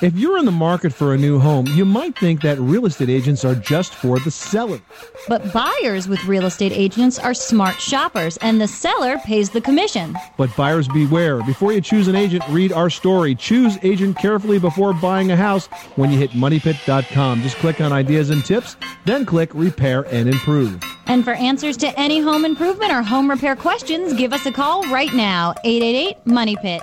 If you're in the market for a new home, you might think that real estate agents are just for the seller. But buyers with real estate agents are smart shoppers, and the seller pays the commission. But buyers beware. Before you choose an agent, read our story. Choose agent carefully before buying a house when you hit moneypit.com. Just click on ideas and tips, then click repair and improve. And for answers to any home improvement or home repair questions, give us a call right now 888 Money Pit.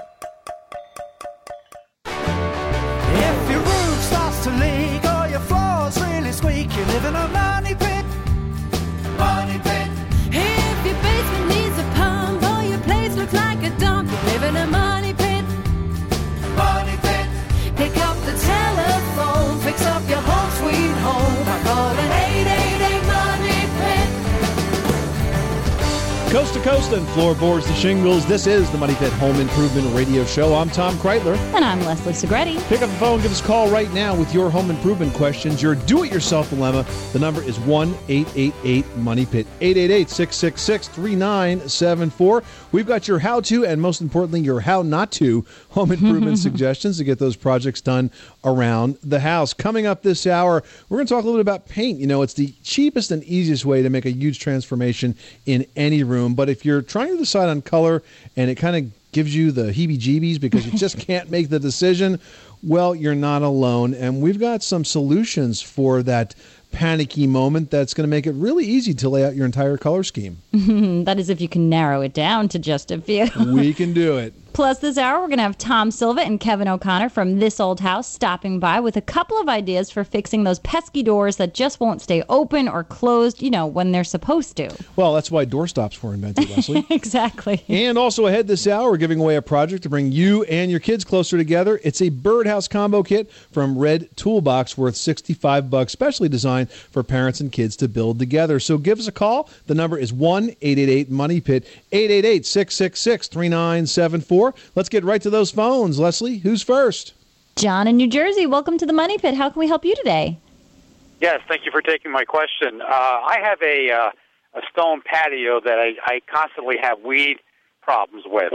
Coast and floorboards to shingles. This is the Money Pit Home Improvement Radio Show. I'm Tom Kraeutler. And I'm Leslie Segrete. Pick up the phone, give us a call right now with your home improvement questions, your do it yourself dilemma. The number is 1 888 Money Pit, 888 666 3974. We've got your how to and most importantly, your how not to home improvement suggestions to get those projects done around the house. Coming up this hour, we're going to talk a little bit about paint. You know, it's the cheapest and easiest way to make a huge transformation in any room. But if you're trying to decide on color and it kind of gives you the heebie jeebies because you just can't make the decision, well, you're not alone. And we've got some solutions for that panicky moment that's going to make it really easy to lay out your entire color scheme. that is if you can narrow it down to just a few. we can do it. Plus, this hour, we're going to have Tom Silva and Kevin O'Connor from This Old House stopping by with a couple of ideas for fixing those pesky doors that just won't stay open or closed, you know, when they're supposed to. Well, that's why doorstops were invented, Leslie. exactly. And also ahead this hour, we're giving away a project to bring you and your kids closer together. It's a birdhouse combo kit from Red Toolbox worth 65 bucks, specially designed for parents and kids to build together. So give us a call. The number is 1-888-MONEY-PIT, 888-666-3974. Let's get right to those phones. Leslie, who's first? John in New Jersey, welcome to the Money Pit. How can we help you today? Yes, thank you for taking my question. Uh, I have a uh, a stone patio that I, I constantly have weed problems with,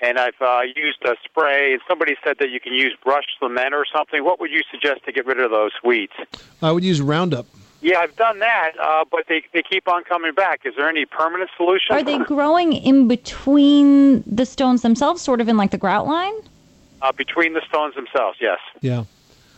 and I've uh, used a spray. Somebody said that you can use brush cement or something. What would you suggest to get rid of those weeds? I would use Roundup. Yeah, I've done that, uh, but they they keep on coming back. Is there any permanent solution? Are they growing in between the stones themselves, sort of in like the grout line? uh, between the stones themselves? Yes. Yeah.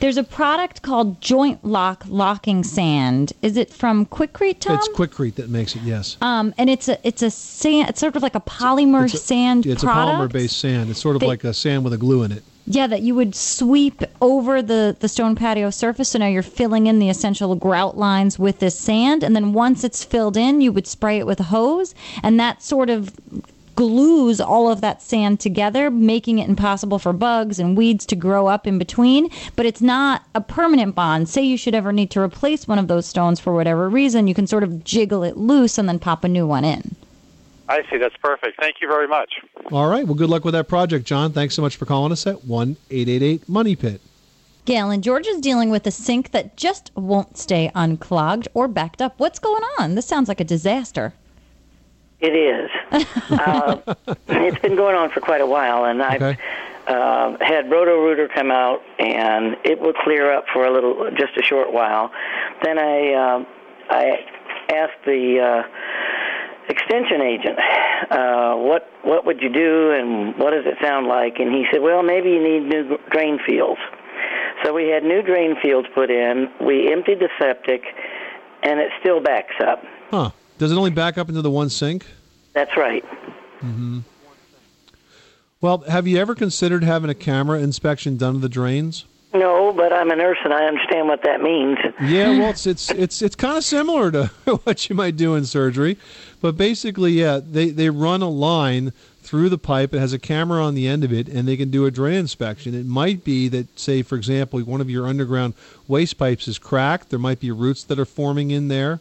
There's a product called Joint Lock Locking Sand. Is it from Quikrete, Tom? It's Quikrete that makes it, yes. Um, and it's a it's a sand. It's sort of like a polymer It's a- sand It's product. a polymer-based sand. It's sort of They- like a sand with a glue in it. Yeah, that you would sweep over the, the stone patio surface. So now you're filling in the essential grout lines with this sand. And then once it's filled in, you would spray it with a hose. And that sort of glues all of that sand together, making it impossible for bugs and weeds to grow up in between. But it's not a permanent bond. Say you should ever need to replace one of those stones for whatever reason, you can sort of jiggle it loose and then pop a new one in. I see. That's perfect. Thank you very much. All right. Well, good luck with that project, John. Thanks so much for calling us at 1 888 Money Pit. Gail and George is dealing with a sink that just won't stay unclogged or backed up. What's going on? This sounds like a disaster. It is. Uh, it's been going on for quite a while, and I've Okay. uh, had Roto Rooter come out, and it will clear up for a little, just a short while. Then I, uh, I asked the uh, extension agent, uh, what what would you do, and what does it sound like? And he said, well, maybe you need new drain fields. So we had new drain fields put in. We emptied the septic, and it still backs up. Huh. Does it only back up into the one sink? That's right. Mm-hmm. Well, have you ever considered having a camera inspection done of the drains? No, but I'm a nurse and I understand what that means. Yeah, well, it's it's it's it's kind of similar to what you might do in surgery, but basically, yeah, they they run a line through the pipe. It has a camera on the end of it, and they can do a drain inspection. It might be that, say, for example, one of your underground waste pipes is cracked. There might be roots that are forming in there.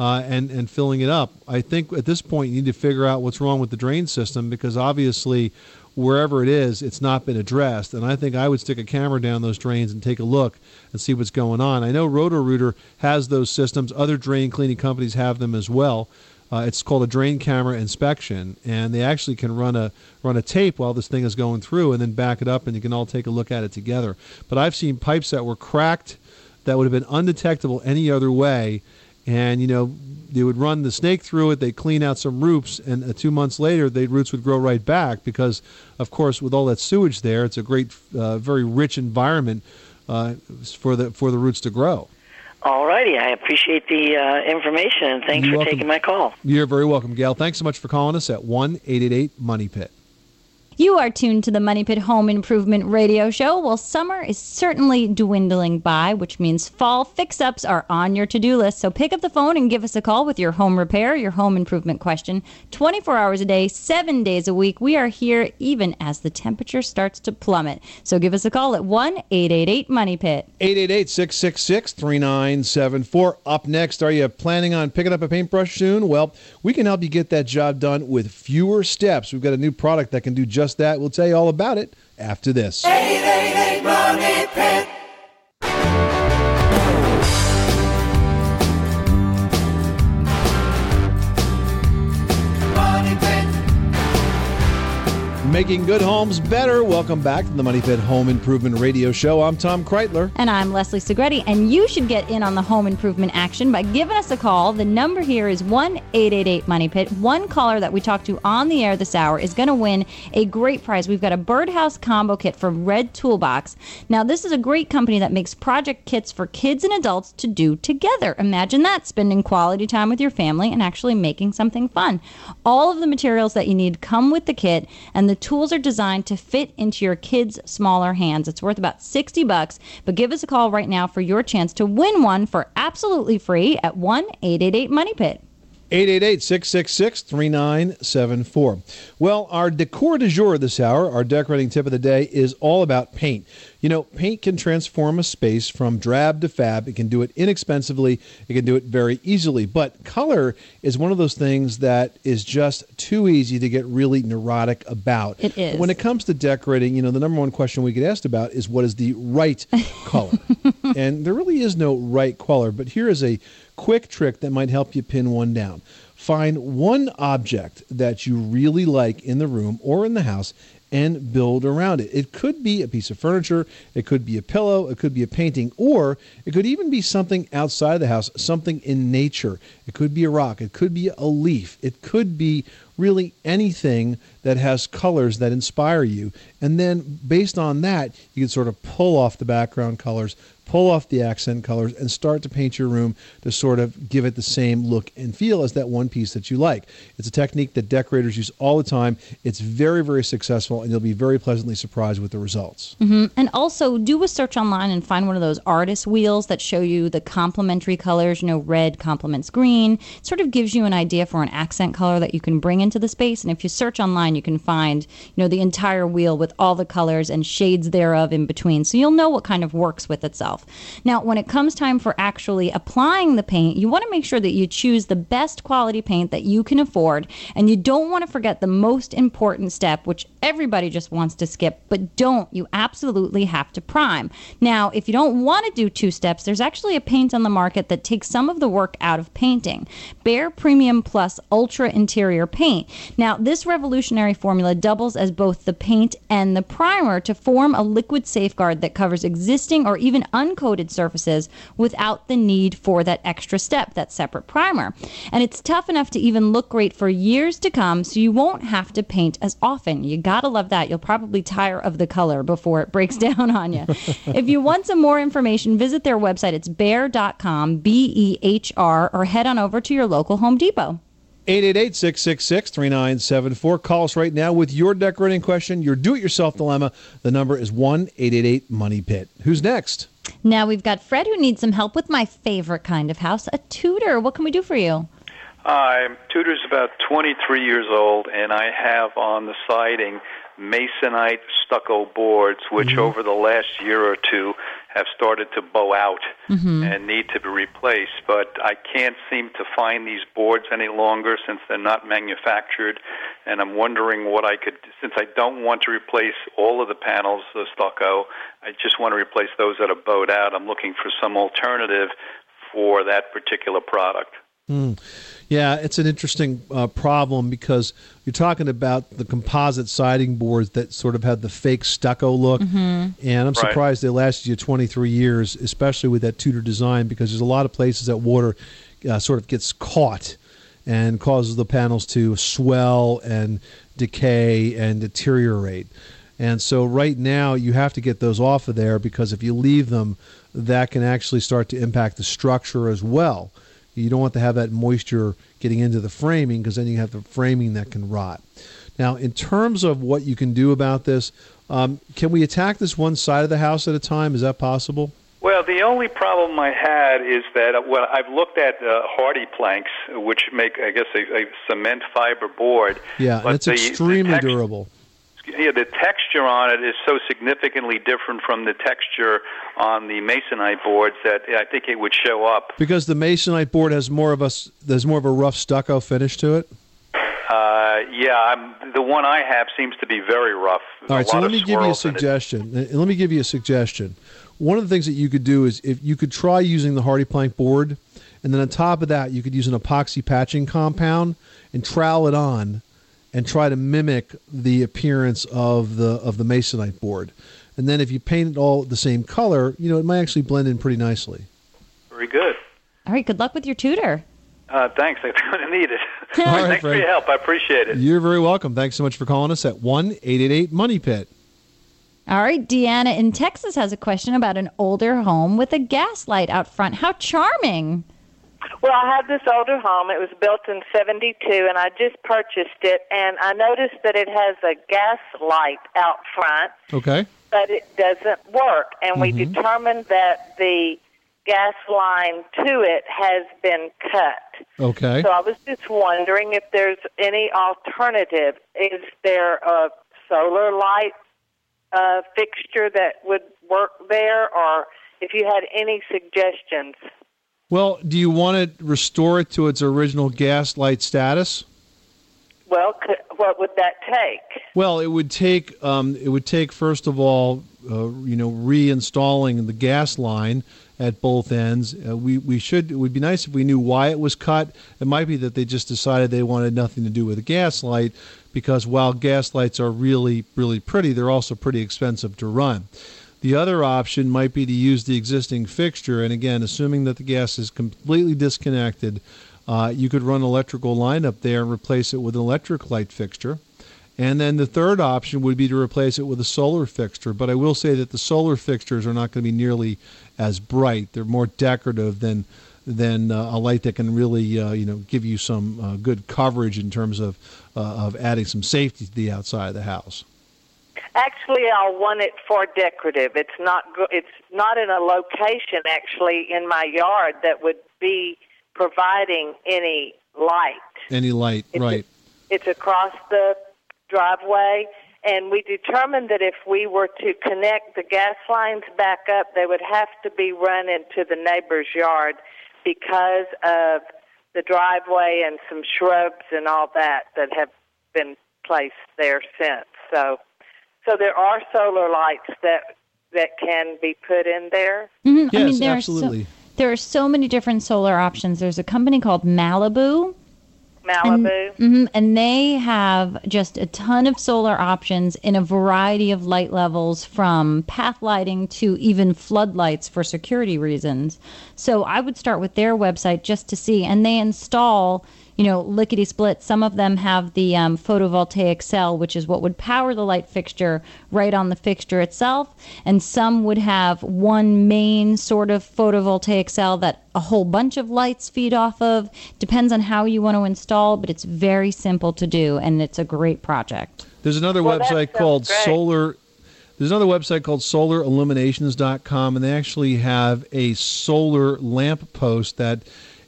Uh, and and filling it up. I think at this point you need to figure out what's wrong with the drain system because obviously wherever it is, it's not been addressed. And I think I would stick a camera down those drains and take a look and see what's going on. I know Roto-Rooter has those systems. Other drain cleaning companies have them as well. Uh, it's called a drain camera inspection, and they actually can run a run a tape while this thing is going through, and then back it up, and you can all take a look at it together. But I've seen pipes that were cracked that would have been undetectable any other way, and you know they would run the snake through it. They'd clean out some roots, and uh, two months later, the roots would grow right back because, of course, with all that sewage there, it's a great, uh, very rich environment uh, for the for the roots to grow. All righty. I appreciate the uh, information, and thanks You're for welcome. taking my call. You're very welcome, Gail. Thanks so much for calling us at one eight eight eight Money Pit. You are tuned to the Money Pit Home Improvement Radio Show. Well, summer is certainly dwindling by, which means fall fix ups are on your to do list. So pick up the phone and give us a call with your home repair, your home improvement question. 24 hours a day, seven days a week. We are here even as the temperature starts to plummet. So give us a call at 1 888 Money Pit. 888-666-3974. Up next, are you planning on picking up a paintbrush soon? Well, we can help you get that job done with fewer steps. We've got a new product that can do just that. We'll tell you all about it after this. 888 Money Pit. Making good homes better. Welcome back to the Money Pit Home Improvement Radio Show. I'm Tom Kraeutler. And I'm Leslie Segrete, and you should get in on the home improvement action by giving us a call. The number here is 1 888 Money Pit. One caller that we talked to on the air this hour is going to win a great prize. We've got a birdhouse combo kit from Red Toolbox. Now, this is a great company that makes project kits for kids and adults to do together. Imagine that spending quality time with your family and actually making something fun. All of the materials that you need come with the kit, and the tools are designed to fit into your kids' smaller hands. It's worth about 60 bucks, but give us a call right now for your chance to win one for absolutely free at 1-888 Money Pit. 888-666-3974. Well, our decor du jour this hour, our decorating tip of the day, is all about paint. You know, paint can transform a space from drab to fab. It can do it inexpensively. It can do it very easily. But color is one of those things that is just too easy to get really neurotic about. It is. When it comes to decorating, you know, the number one question we get asked about is what is the right color? and there really is no right color, but here is a quick trick that might help you pin one down. Find one object that you really like in the room or in the house and build around it. It could be a piece of furniture, it could be a pillow, it could be a painting, or it could even be something outside the house, something in nature. It could be a rock, it could be a leaf, it could be really anything that has colors that inspire you. And then based on that, you can sort of pull off the background colors, pull off the accent colors, and start to paint your room to sort of give it the same look and feel as that one piece that you like. It's a technique that decorators use all the time. It's very, very successful, and you'll be very pleasantly surprised with the results. Mm-hmm. And also do a search online and find one of those artist wheels that show you the complementary colors. You know, red complements green. It sort of gives you an idea for an accent color that you can bring into the space. And if you search online, you can find, you know, the entire wheel with all the colors and shades thereof in between. So you'll know what kind of works with itself. Now, when it comes time for actually applying the paint, you want to make sure that you choose the best quality paint that you can afford. And you don't want to forget the most important step, which everybody just wants to skip, but don't. You absolutely have to prime. Now, if you don't want to do two steps, there's actually a paint on the market that takes some of the work out of painting. Behr Premium Plus Ultra Interior Paint. Now, this revolutionary formula doubles as both the paint and the primer to form a liquid safeguard that covers existing or even uncoated surfaces without the need for that extra step, that separate primer. And it's tough enough to even look great for years to come, so you won't have to paint as often. You gotta love that. You'll probably tire of the color before it breaks down on you. if you want some more information, visit their website. It's behr.com, B E H R, or head on over to your local Home Depot. 888-666-3974. Call us right now with your decorating question, your do-it-yourself dilemma. The number is 1-888-MONEY-PIT. Who's next? Now we've got Fred who needs some help with my favorite kind of house, a Tudor. What can we do for you? I'm Tudor's about 23 years old, and I have on the siding masonite stucco boards, which mm-hmm. over the last year or two have started to bow out mm-hmm. and need to be replaced. But I can't seem to find these boards any longer since they're not manufactured, and I'm wondering what I could, since I don't want to replace all of the panels of stucco, I just want to replace those that are bowed out. I'm looking for some alternative for that particular product. Yeah, it's an interesting uh, problem because you're talking about the composite siding boards that sort of have the fake stucco look, and I'm Right. surprised they lasted you 23 years, especially with that Tudor design, because there's a lot of places that water uh, sort of gets caught and causes the panels to swell and decay and deteriorate. And so right now you have to get those off of there because if you leave them, that can actually start to impact the structure as well. You don't want to have that moisture getting into the framing because then you have the framing that can rot. Now, in terms of what you can do about this, um, can we attack this one side of the house at a time? Is that possible? Well, the only problem I had is that uh, well, I've looked at uh, Hardie planks, which make, I guess, a, a cement fiber board. Yeah, it's the- the extremely text- durable. Yeah, the texture on it is so significantly different from the texture on the masonite boards that I think it would show up. Because the masonite board has more of a there's more of a rough stucco finish to it. Uh, yeah, I'm, the one I have seems to be very rough. All right, so let me give you a suggestion. Let me give you a suggestion. One of the things that you could do is if you could try using the Hardie plank board, and then on top of that, you could use an epoxy patching compound and trowel it on, and try to mimic the appearance of the of the masonite board. And then if you paint it all the same color, you know it might actually blend in pretty nicely. Very good. All right, good luck with your Tudor. Uh, thanks. I'm going to need it. All right, thanks for your help. I appreciate it. You're very welcome. Thanks so much for calling us at one eight eight eight Money Pit. All right, Deanna in Texas has a question about an older home with a gas light out front. How charming! Well, I have this older home. It was built in 72, and I just purchased it, and I noticed that it has a gas light out front, Okay. but it doesn't work. And we determined that the gas line to it has been cut. Okay. So I was just wondering if there's any alternative. Is there a solar light uh, fixture that would work there, or if you had any suggestions? Well, do you want to restore it to its original gas light status? Well, could, what would that take? Well, it would take um, it would take first of all, uh, you know, reinstalling the gas line at both ends. Uh, we we should it would be nice if we knew why it was cut. It might be that they just decided they wanted nothing to do with the gas light because while gas lights are really really pretty, they're also pretty expensive to run. The other option might be to use the existing fixture, and again, assuming that the gas is completely disconnected, uh, you could run electrical line up there and replace it with an electric light fixture. And then the third option would be to replace it with a solar fixture. But I will say that the solar fixtures are not going to be nearly as bright. They're more decorative than than uh, a light that can really uh, you know give you some uh, good coverage in terms of uh, of adding some safety to the outside of the house. Actually, I want it for decorative. It's not. It's not in a location actually in my yard that would be providing any light. Any light, It's right? It's across the driveway, and we determined that if we were to connect the gas lines back up, they would have to be run into the neighbor's yard because of the driveway and some shrubs and all that that have been placed there since. So, so there are solar lights that that can be put in there. Mhm. I Yes, mean, there absolutely. Are so, there are so many different solar options. There's a company called Malibu. Malibu. hmm and they have just a ton of solar options in a variety of light levels from path lighting to even floodlights for security reasons. So I would start with their website just to see, and they install, you know, lickety split. Some of them have the um, photovoltaic cell, which is what would power the light fixture right on the fixture itself, and some would have one main sort of photovoltaic cell that a whole bunch of lights feed off of. Depends on how you want to install, but it's very simple to do, and it's a great project. There's another Well, website called great. Solar. There's another website called SolarIlluminations.com, and they actually have a solar lamp post that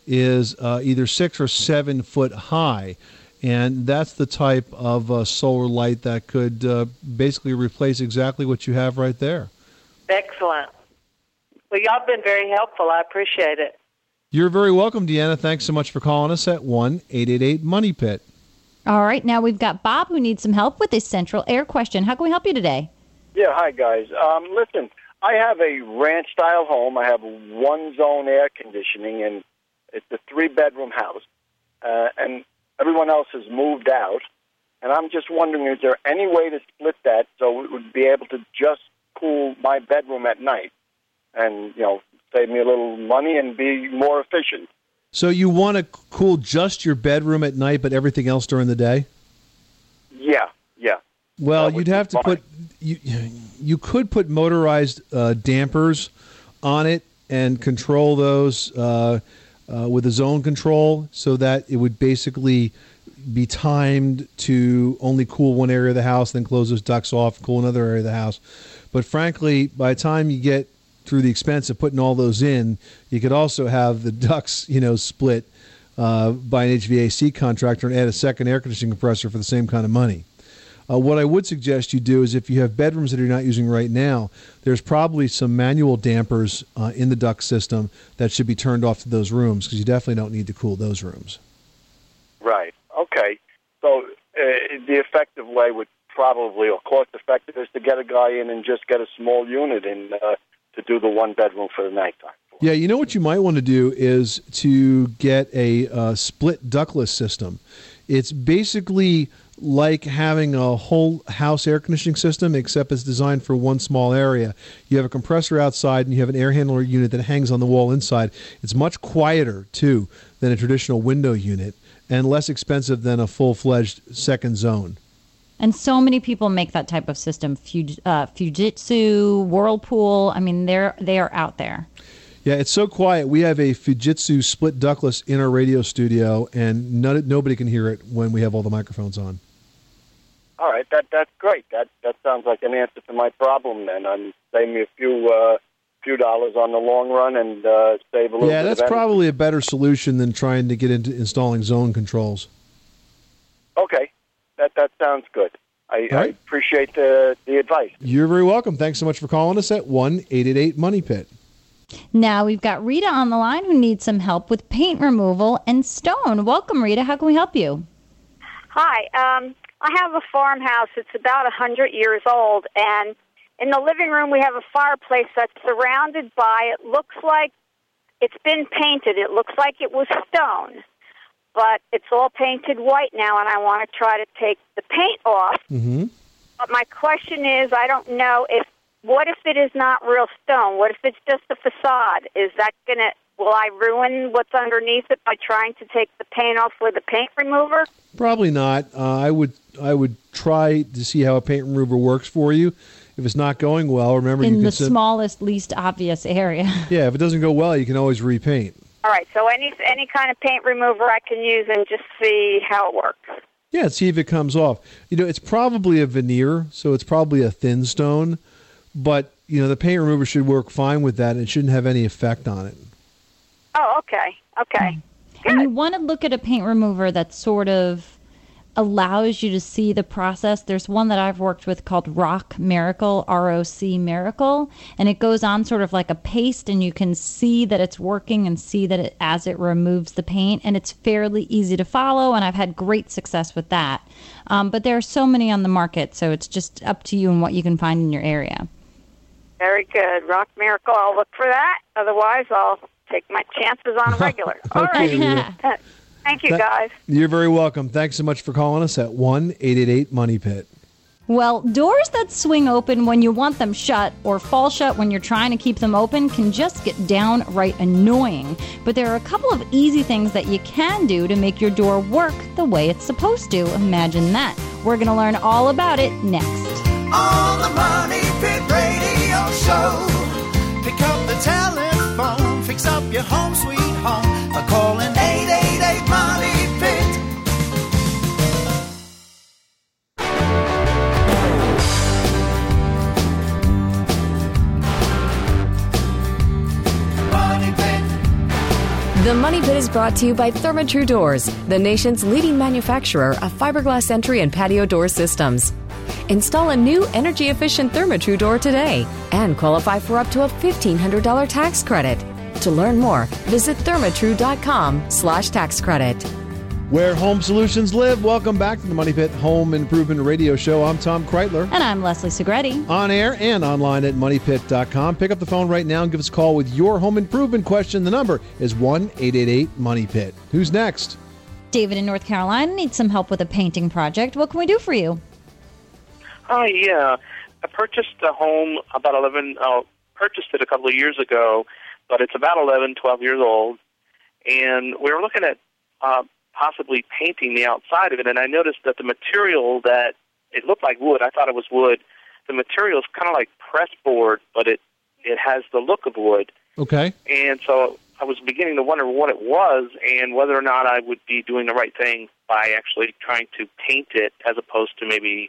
is uh, either six or seven foot high. And that's the type of uh, solar light that could uh, basically replace exactly what you have right there. Excellent. Well, y'all have been very helpful. I appreciate it. You're very welcome, Deanna. Thanks so much for calling us at 1 888 Money Pit. All right, now we've got Bob who needs some help with his central air question. How can we help you today? Yeah, hi guys. Um, listen, I have a ranch style home. I have one zone air conditioning, and it's a three bedroom house. Uh, and everyone else has moved out. And I'm just wondering, is there any way to split that so it would be able to just cool my bedroom at night, and you know, save me a little money and be more efficient? So you want to cool just your bedroom at night, but everything else during the day? Yeah, yeah. Well, you'd have to fine. put you you could put motorized uh, dampers on it and control those uh, uh, with a zone control, so that it would basically be timed to only cool one area of the house, then close those ducts off, cool another area of the house. But frankly, by the time you get through the expense of putting all those in, you could also have the ducts, you know, split uh, by an HVAC contractor and add a second air conditioning compressor for the same kind of money. Uh, what I would suggest you do is if you have bedrooms that you're not using right now, there's probably some manual dampers uh, in the duct system that should be turned off to those rooms because you definitely don't need to cool those rooms. Right. Okay. So uh, the effective way would probably, or cost effective, is to get a guy in and just get a small unit in uh, to do the one bedroom for the nighttime. Yeah, you know what you might want to do is to get a uh, split ductless system. It's basically like having a whole house air conditioning system, except it's designed for one small area. You have a compressor outside and you have an air handler unit that hangs on the wall inside. It's much quieter, too, than a traditional window unit and less expensive than a full fledged second zone. And so many people make that type of system. Fuj- uh, Fujitsu, Whirlpool. I mean, they're they are out there. Yeah, it's so quiet. We have a Fujitsu split ductless in our radio studio, and none, nobody can hear it when we have all the microphones on. All right, that that's great. That that sounds like an answer to my problem. Then I'm save me a few uh, few dollars on the long run and uh, save a little. Yeah, bit that's of probably a better solution than trying to get into installing zone controls. okay. That that sounds good. I, All I appreciate the the advice. You're very welcome. Thanks so much for calling us at one eight eight eight Money Pit. Now we've got Rita on the line who needs some help with paint removal and stone. Welcome, Rita. How can we help you? Hi. Um, I have a farmhouse. It's about a hundred years old, and in the living room we have a fireplace that's surrounded by. It looks like it's been painted. It looks like it was stone, but it's all painted white now, and I want to try to take the paint off. Mm-hmm. But my question is, I don't know if what if it is not real stone? What if it's just a facade? Is that gonna will I ruin what's underneath it by trying to take the paint off with a paint remover? Probably not. Uh, I would I would try to see how a paint remover works for you. If it's not going well, remember In can the sim- smallest, least obvious area. yeah. If it doesn't go well, you can always repaint. All right, so any any kind of paint remover I can use and just see how it works. Yeah, see if it comes off. You know, it's probably a veneer, so it's probably a thin stone, but you know the paint remover should work fine with that, and it shouldn't have any effect on it. Oh, okay, okay. And you want to look at a paint remover that sort of allows you to see the process. There's one that I've worked with called Rock Miracle, R O C Miracle, and it goes on sort of like a paste, and you can see that it's working and see that it, as it removes the paint, and it's fairly easy to follow. And I've had great success with that. Um, but there are so many on the market, so it's just up to you and what you can find in your area. Very good. Rock Miracle, I'll look for that. Otherwise, I'll take my chances on a regular. All Okay, right. Rita. Thank you, That- guys. You're very welcome. Thanks so much for calling us at one eight eight eight Money Pit. Well, doors that swing open when you want them shut or fall shut when you're trying to keep them open can just get downright annoying. But there are a couple of easy things that you can do to make your door work the way it's supposed to. Imagine that. We're going to learn all about it next. On the Money Pit Radio Show. Pick up the telephone, fix up your home sweet home by calling 888 Money Pit. The Money Pit is brought to you by Therma-Tru Doors, the nation's leading manufacturer of fiberglass entry and patio door systems. Install a new energy-efficient Therma-Tru door today and qualify for up to a $1,500 tax credit. To learn more, visit thermatru.com slash tax credit. Where home solutions live. Welcome back to the Money Pit Home Improvement Radio Show. I'm Tom Kraeutler. And I'm Leslie Segrete. On air and online at moneypit.com. Pick up the phone right now and give us a call with your home improvement question. The number is 1 888 Money Pit. Who's next? David in North Carolina needs some help with a painting project. What can we do for you? Hi, yeah. I purchased a home about 11, uh, purchased it a couple of years ago, but it's about 11, 12 years old. And we were looking at uh, possibly painting the outside of it, and I noticed that the material that it looked like wood, I thought it was wood. The material is kind of like press board, but it it has the look of wood. Okay. And so I was beginning to wonder what it was and whether or not I would be doing the right thing by actually trying to paint it as opposed to maybe,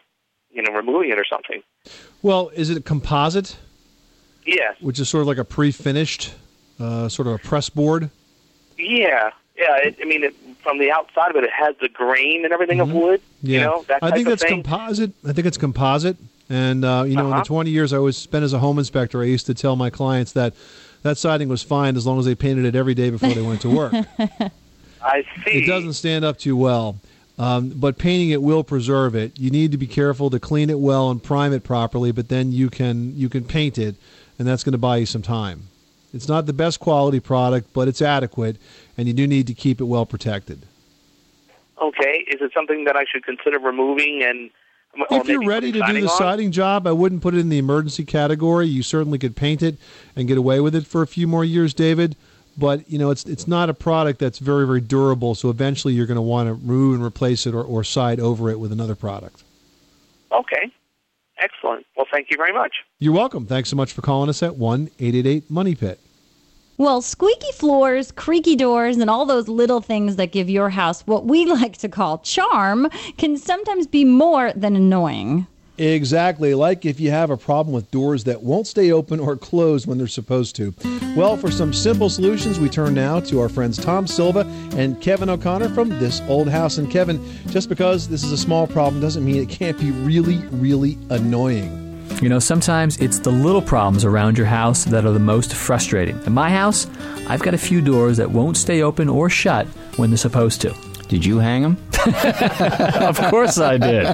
you know, removing it or something. Well, is it a composite, Yes. which is sort of like a pre finished, uh, sort of a press board? Yeah. Yeah. It, I mean, it, from the outside of it, it has the grain and everything of wood. Mm-hmm. Yeah. You know, that I think that's thing. composite. I think it's composite. And, uh, you know, in the Uh-huh. 20 years I was spent as a home inspector, I used to tell my clients that that siding was fine as long as they painted it every day before they went to work. I see. It doesn't stand up too well. Um, but painting it will preserve it. You need to be careful to clean it well and prime it properly, but then you can you can paint it, and that's going to buy you some time. It's not the best quality product, but it's adequate, and you do need to keep it well protected. Okay. Is it something that I should consider removing and? if you're ready to do the siding on? siding job, I wouldn't put it in the emergency category. You certainly could paint it and get away with it for a few more years, David. But you know, it's it's not a product that's very very durable. So eventually, you're going to want to remove and replace it or, or side over it with another product. Okay. Excellent. Well, thank you very much. You're welcome. Thanks so much for calling us at one eight eight eight Money Pit. Well, squeaky floors, creaky doors, and all those little things that give your house what we like to call charm can sometimes be more than annoying. Exactly, like if you have a problem with doors that won't stay open or close when they're supposed to. Well, for some simple solutions, we turn now to our friends Tom Silva and Kevin O'Connor from This Old House. And Kevin, just because this is a small problem doesn't mean it can't be really, really annoying. You know, sometimes it's the little problems around your house that are the most frustrating. In my house, I've got a few doors that won't stay open or shut when they're supposed to. Did you hang them? of course I did.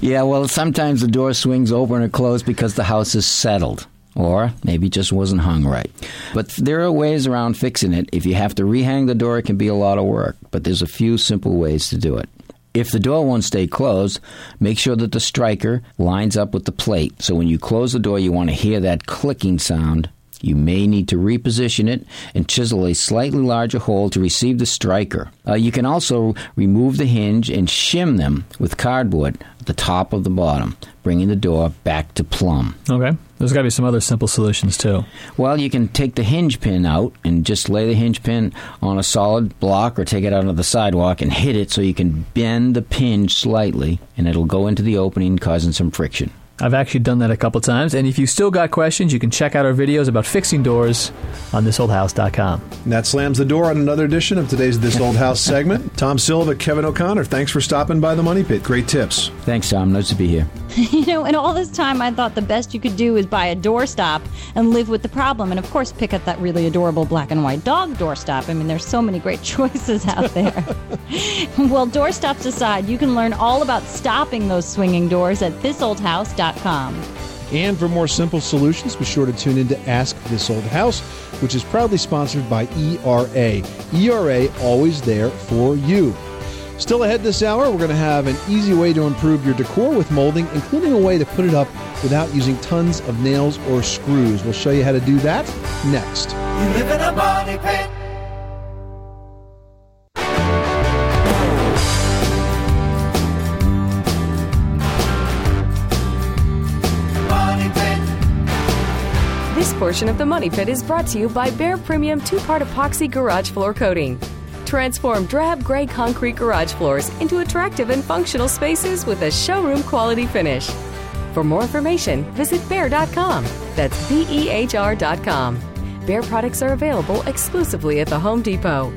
Yeah, well, sometimes the door swings open or closed because the house is settled. Or maybe it just wasn't hung right. But there are ways around fixing it. If you have to rehang the door, it can be a lot of work. But there's a few simple ways to do it. If the door won't stay closed, make sure that the striker lines up with the plate. So when you close the door, you want to hear that clicking sound. You may need to reposition it and chisel a slightly larger hole to receive the striker. Uh, you can also remove the hinge and shim them with cardboard at the top of the bottom, bringing the door back to plumb. Okay. There's got to be some other simple solutions too. Well, you can take the hinge pin out and just lay the hinge pin on a solid block or take it out on the sidewalk and hit it so you can bend the pin slightly and it'll go into the opening, causing some friction. I've actually done that a couple times. And if you still got questions, you can check out our videos about fixing doors on thisoldhouse.com. And that slams the door on another edition of today's This Old House segment. Tom Silva, Kevin O'Connor, thanks for stopping by the Money Pit. Great tips. Thanks, Tom. Nice to be here. you know, and all this time I thought the best you could do is buy a doorstop and live with the problem. And of course, pick up that really adorable black and white dog doorstop. I mean, there's so many great choices out there. well, doorstops aside, you can learn all about stopping those swinging doors at thisoldhouse.com. And for more simple solutions, be sure to tune in to Ask This Old House, which is proudly sponsored by ERA. ERA, always there for you. Still ahead this hour, we're going to have an easy way to improve your decor with molding, including a way to put it up without using tons of nails or screws. We'll show you how to do that next. Portion of the Money Pit is brought to you by Behr Premium two part epoxy garage floor coating. Transform drab gray concrete garage floors into attractive and functional spaces with a showroom quality finish. For more information, visit behr.com. That's B E H R.com. Behr products are available exclusively at the Home Depot.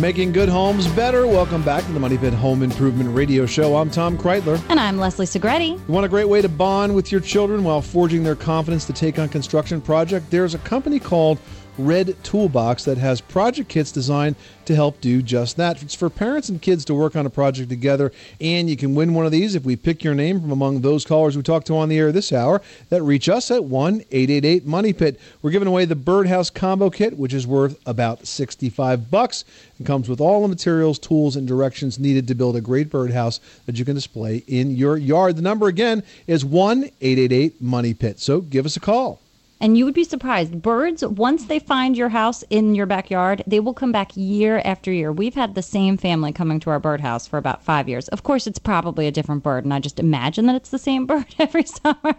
Making good homes better. Welcome back to the Money Pit Home Improvement Radio Show. I'm Tom Kraeutler. And I'm Leslie Segrete. You want a great way to bond with your children while forging their confidence to take on construction project? There's a company called Red Toolbox that has project kits designed to help do just that. It's for parents and kids to work on a project together, and you can win one of these if we pick your name from among those callers we talked to on the air this hour that reach us at 1 888 Money Pit. We're giving away the Birdhouse Combo Kit, which is worth about 65 bucks. It comes with all the materials, tools, and directions needed to build a great birdhouse that you can display in your yard. The number again is 1 888 Money Pit. So give us a call. And you would be surprised. Birds, once they find your house in your backyard, they will come back year after year. We've had the same family coming to our birdhouse for about five years. Of course, it's probably a different bird, and I just imagine that it's the same bird every summer.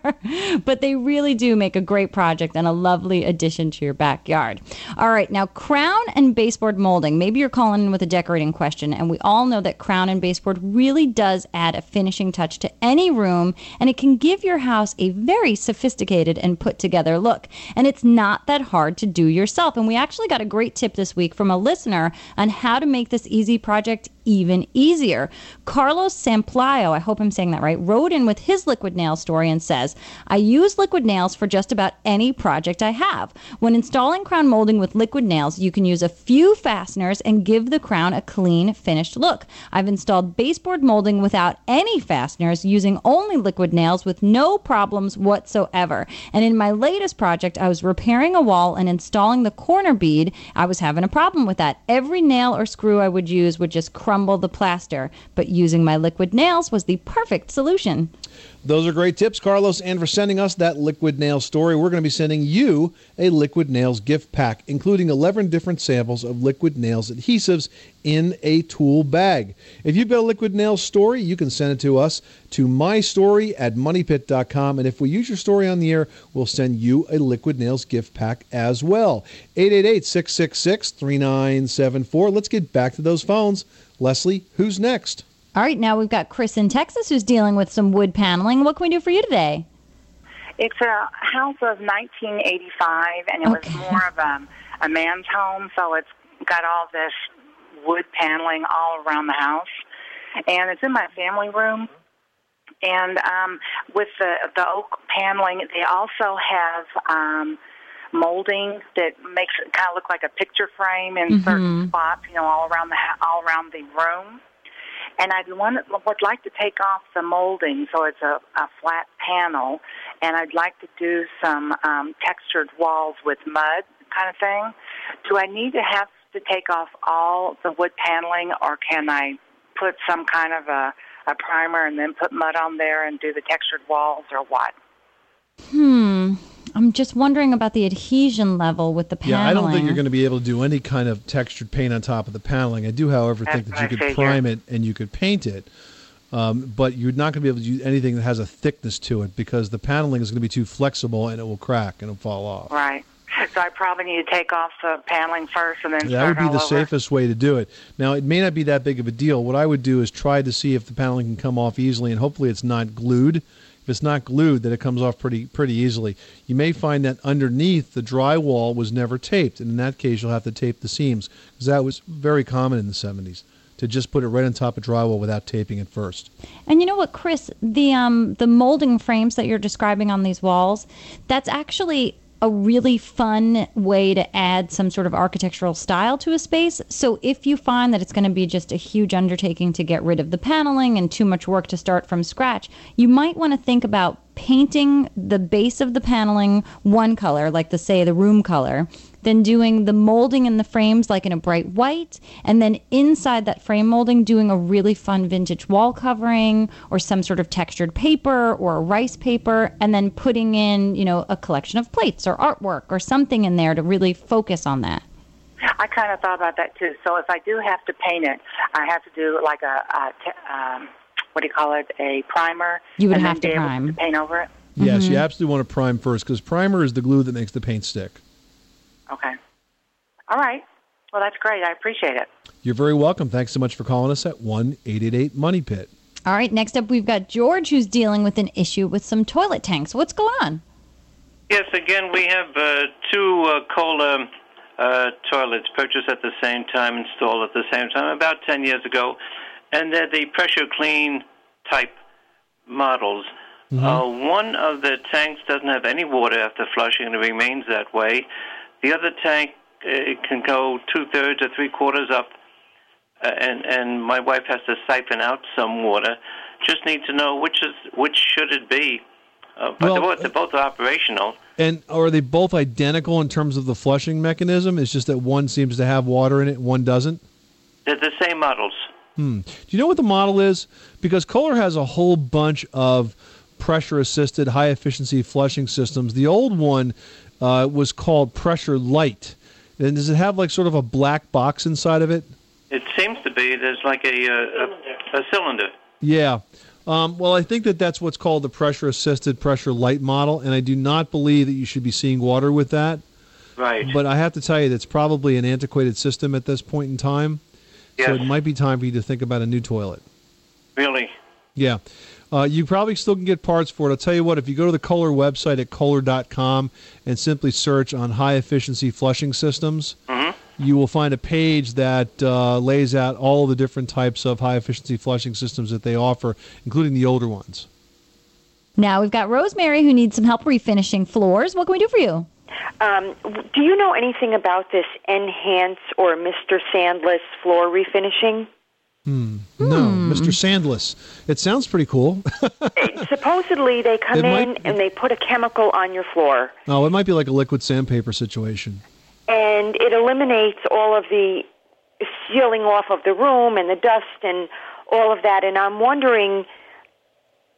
but they really do make a great project and a lovely addition to your backyard. All right, now crown and baseboard molding. Maybe you're calling in with a decorating question, and we all know that crown and baseboard really does add a finishing touch to any room, and it can give your house a very sophisticated and put together look. And it's not that hard to do yourself. And we actually got a great tip this week from a listener on how to make this easy project even easier. Carlos Samplayo, I hope I'm saying that right, wrote in with his liquid nail story and says, I use liquid nails for just about any project I have. When installing crown molding with liquid nails, you can use a few fasteners and give the crown a clean, finished look. I've installed baseboard molding without any fasteners using only liquid nails with no problems whatsoever. And in my latest project, I was repairing a wall and installing the corner bead. I was having a problem with that. Every nail or screw I would use would just crumble the plaster, but using my liquid nails was the perfect solution. Those are great tips, Carlos. And for sending us that liquid nail story, we're going to be sending you a liquid nails gift pack, including 11 different samples of liquid nails adhesives in a tool bag. If you've got a liquid nails story, you can send it to us to mystory at moneypit.com. And if we use your story on the air, we'll send you a liquid nails gift pack as well. 888 666 3974. Let's get back to those phones. Leslie, who's next? All right, now we've got Chris in Texas who's dealing with some wood paneling. What can we do for you today? It's a house of 1985, and it was more of a, a man's home, so it's got all this wood paneling all around the house. And it's in my family room. And um, with the, the oak paneling, they also have um, molding that makes it kind of look like a picture frame in Mhm. certain spots, you know, all around the all around the room. And I'd want, would like to take off the molding so it's a, a flat panel, and I'd like to do some um, textured walls with mud kind of thing. Do I need to have to take off all the wood paneling, or can I put some kind of a, a primer and then put mud on there and do the textured walls, or what? Hmm. I'm just wondering about the adhesion level with the paneling. Yeah, I don't think you're going to be able to do any kind of textured paint on top of the paneling. I do, however, think That's that you I could figured. prime it and you could paint it. Um, but you're not going to be able to use anything that has a thickness to it because the paneling is going to be too flexible and it will crack and it'll fall off. Right. So I probably need to take off the paneling first and then That start would be all the over. safest way to do it. Now, it may not be that big of a deal. What I would do is try to see if the paneling can come off easily, and hopefully it's not glued. If it's not glued, then it comes off pretty pretty easily. You may find that underneath the drywall was never taped, and in that case, you'll have to tape the seams because that was very common in the 70s to just put it right on top of drywall without taping it first. And you know what, Chris? The um the molding frames that you're describing on these walls, that's actually a really fun way to add some sort of architectural style to a space. So if you find that it's going to be just a huge undertaking to get rid of the paneling and too much work to start from scratch, you might want to think about painting the base of the paneling one color, like the say the room color, then doing the molding in the frames like in a bright white, and then inside that frame molding doing a really fun vintage wall covering or some sort of textured paper or a rice paper, and then putting in, you know, a collection of plates or artwork or something in there to really focus on that. I kind of thought about that too. So if I do have to paint it, I have to do like a, a te- um, what do you call it? A primer. You would and have then to be able prime. paint over it. Yes, Mm-hmm. you absolutely want to prime first because primer is the glue that makes the paint stick. Okay. All right. Well, that's great. I appreciate it. You're very welcome. Thanks so much for calling us at 1 888 Money Pit. All right, next up we've got George who's dealing with an issue with some toilet tanks. What's going on? Yes, again, we have uh, two uh, Kohler uh, toilets purchased at the same time, installed at the same time, about 10 years ago. And they're the pressure clean type models. Uh, one of the tanks doesn't have any water after flushing and it remains that way. The other tank it can go two thirds or three quarters up, uh, and and my wife has to siphon out some water. Just need to know which is which should it be. Uh, but Well, they're, both, they're both operational. And are they both identical in terms of the flushing mechanism? It's just that one seems to have water in it, and one doesn't. They're the same models. Hmm. Do you know what the model is? Because Kohler has a whole bunch of pressure assisted high efficiency flushing systems. The old one uh, was called Pressure Lite. And does it have like sort of a black box inside of it? It seems to be there's like a uh, a, a cylinder. Yeah. Um, well, I think that that's what's called the pressure assisted pressure lite model, and I do not believe that you should be seeing water with that. Right. But I have to tell you, that's probably an antiquated system at this point in time. So it might be time for you to think about a new toilet. Really. Yeah. Uh, you probably still can get parts for it. I'll tell you what, if you go to the Kohler website at Kohler.com and simply search on high efficiency flushing systems, you will find a page that uh, lays out all the different types of high efficiency flushing systems that they offer, including the older ones. Now we've got Rosemary who needs some help refinishing floors. What can we do for you? Um, do you know anything about this Enhance or Mr. Sandless floor refinishing? Hmm. No, Mr. Sandless. It sounds pretty cool. Supposedly they come It might- in and they put a chemical on your floor, oh, it might be like a liquid sandpaper situation. and it eliminates all of the sealing off of the room and the dust and all of that. And I'm wondering,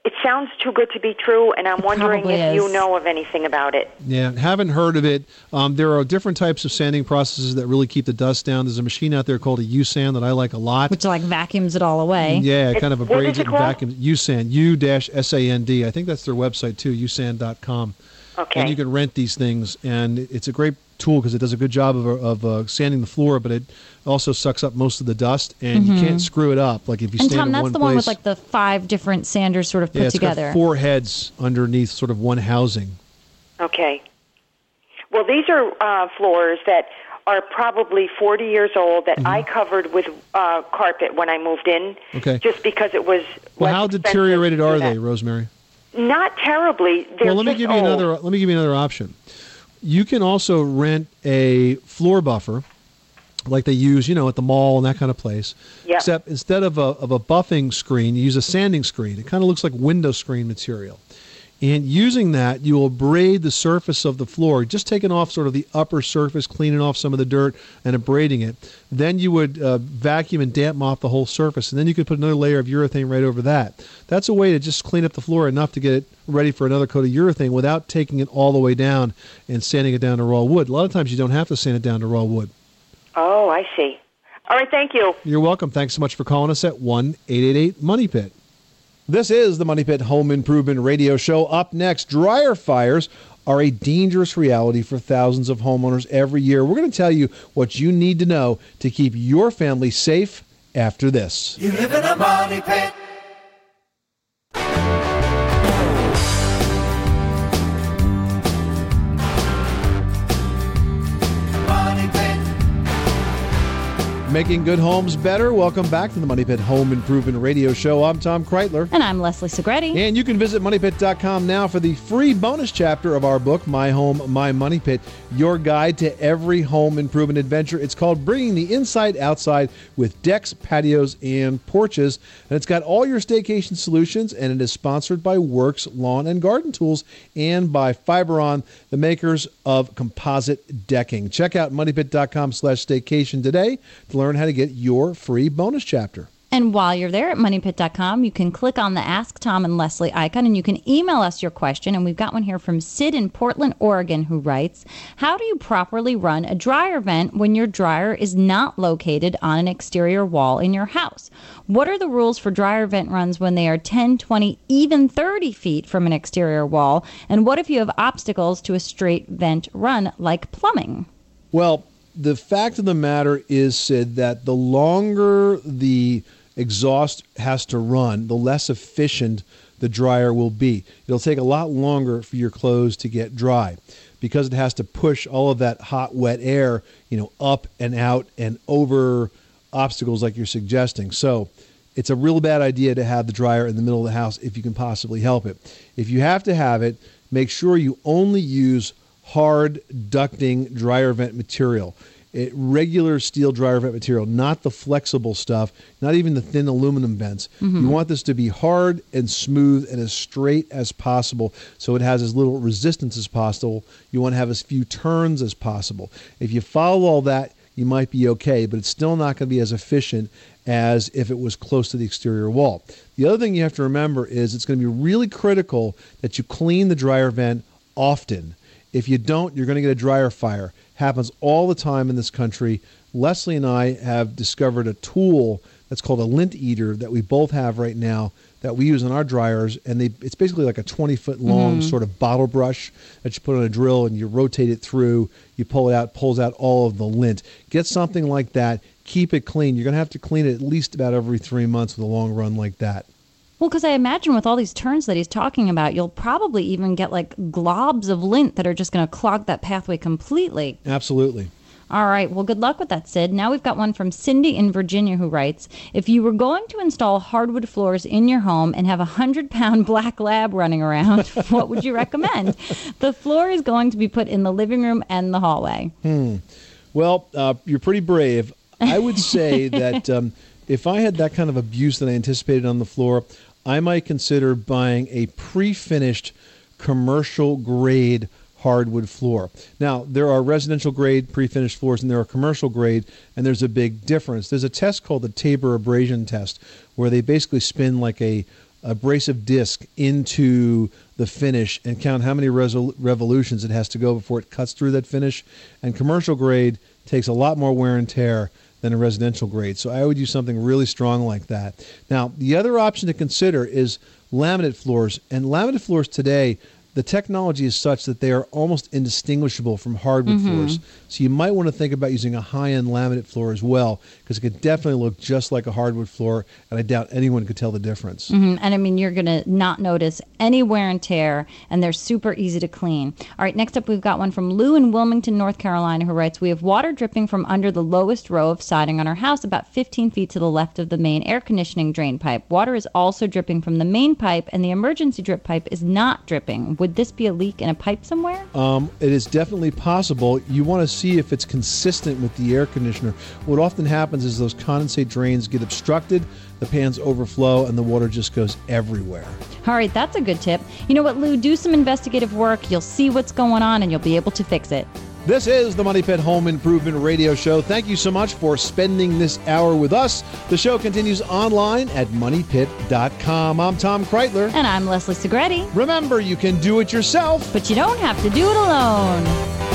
it sounds too good to be true, and I'm wondering probably if you know of anything about it. Yeah, haven't heard of it. Um, there are different types of sanding processes that really keep the dust down. There's a machine out there called a U-sand that I like a lot. Which like vacuums it all away. Yeah, it kind of what is abrades it it and called? vacuums. USAND, U-S-A-N-D. I think that's their website too, usand.com. Okay. And you can rent these things, and it's a great tool because it does a good job of, of uh, sanding the floor, but it also sucks up most of the dust, and Mhm. you can't screw it up. Like if you And stand Tom, in that's one the place. one with like the five different sanders sort of put yeah, it's together. got four heads underneath sort of one housing. Okay. Well, these are uh, floors that are probably 40 years old that I covered with uh, carpet when I moved in, Okay. just because it was Well, how deteriorated are that. they, Rosemary? Not terribly. They're well, let me just give you old. another. Let me give you another option. You can also rent a floor buffer, like they use, you know, at the mall and that kind of place. Yep. Except instead of a of a buffing screen, you use a sanding screen. It kind of looks like window screen material. And using that, you will braid the surface of the floor, just taking off sort of the upper surface, cleaning off some of the dirt, and abrading it. Then you would uh, vacuum and damp mop the whole surface, and then you could put another layer of urethane right over that. That's a way to just clean up the floor enough to get it ready for another coat of urethane without taking it all the way down and sanding it down to raw wood. A lot of times you don't have to sand it down to raw wood. Oh, I see. All right, thank you. You're welcome. Thanks so much for calling us at 1 888 Money Pit. This is the Money Pit Home Improvement Radio Show. Up next, dryer fires are a dangerous reality for thousands of homeowners every year. We're going to tell you what you need to know to keep your family safe after this. You live in a money pit. Making good homes better. Welcome back to the Money Pit Home Improvement Radio Show. I'm Tom Kraeutler. And I'm Leslie Segrete. And you can visit moneypit.com now for the free bonus chapter of our book, My Home, My Money Pit, your guide to every home improvement adventure. It's called Bringing the Inside Outside with Decks, Patios, and Porches. And it's got all your staycation solutions, and it is sponsored by WORX Lawn and Garden Tools and by Fiberon, the makers of composite decking. Check out moneypit.com slash staycation today to learn how to get your free bonus chapter. And while you're there at moneypit.com, you can click on the Ask Tom and Leslie icon and you can email us your question. And we've got one here from Sid in Portland, Oregon, who writes How do you properly run a dryer vent when your dryer is not located on an exterior wall in your house? What are the rules for dryer vent runs when they are 10, 20, even 30 feet from an exterior wall? And what if you have obstacles to a straight vent run, like plumbing? Well, the fact of the matter is, Sid, that the longer the exhaust has to run, the less efficient the dryer will be. It'll take a lot longer for your clothes to get dry because it has to push all of that hot, wet air, you know, up and out and over obstacles like you're suggesting. So it's a real bad idea to have the dryer in the middle of the house if you can possibly help it. If you have to have it, make sure you only use hard ducting dryer vent material. It, regular steel dryer vent material, not the flexible stuff, not even the thin aluminum vents. Mhm. You want this to be hard and smooth and as straight as possible so it has as little resistance as possible. You want to have as few turns as possible. If you follow all that, you might be okay, but it's still not going to be as efficient as if it was close to the exterior wall. The other thing you have to remember is it's going to be really critical that you clean the dryer vent often. If you don't, you're going to get a dryer fire. Happens all the time in this country. Leslie and I have discovered a tool that's called a lint eater that we both have right now that we use on our dryers, and they it's basically like a 20 foot long Mhm. sort of bottle brush that you put on a drill and you rotate it through. You pull it out, pulls out all of the lint. Get something like that. Keep it clean. You're going to have to clean it at least about every three months with a long run like that. Well, because I imagine with all these turns that he's talking about, you'll probably even get like globs of lint that are just going to clog that pathway completely. Absolutely. All right. Well, good luck with that, Sid. Now we've got one from Cindy in Virginia who writes If you were going to install hardwood floors in your home and have a 100 pound black lab running around, what would you recommend? The floor is going to be put in the living room and the hallway. Hmm. Well, uh, you're pretty brave. I would say that um, if I had that kind of abuse that I anticipated on the floor, I might consider buying a pre-finished commercial grade hardwood floor. Now, there are residential grade pre-finished floors and there are commercial grade, and there's a big difference. There's a test called the Taber abrasion test where they basically spin like a abrasive disc into the finish and count how many resol- revolutions it has to go before it cuts through that finish. And commercial grade takes a lot more wear and tear than a residential grade. So I would use something really strong like that. Now, the other option to consider is laminate floors. And laminate floors today, the technology is such that they are almost indistinguishable from hardwood Mhm. floors. So you might want to think about using a high-end laminate floor as well, because it could definitely look just like a hardwood floor, and I doubt anyone could tell the difference. hmm And I mean, you're going to not notice any wear and tear, and they're super easy to clean. All right, next up, we've got one from Lou in Wilmington, North Carolina, who writes We have water dripping from under the lowest row of siding on our house, about 15 feet to the left of the main air conditioning drain pipe. Water is also dripping from the main pipe, and the emergency drip pipe is not dripping. Would this be a leak in a pipe somewhere? Um, it is definitely possible. You want to see if it's consistent with the air conditioner. What often happens is those condensate drains get obstructed, the pans overflow, and the water just goes everywhere. All right, that's a good tip. You know what, Lou? Do some investigative work. You'll see what's going on, and you'll be able to fix it. This is the Money Pit Home Improvement Radio Show. Thank you so much for spending this hour with us. The show continues online at moneypit.com. I'm Tom Kraeutler. And I'm Leslie Segrete. Remember, you can do it yourself, but you don't have to do it alone.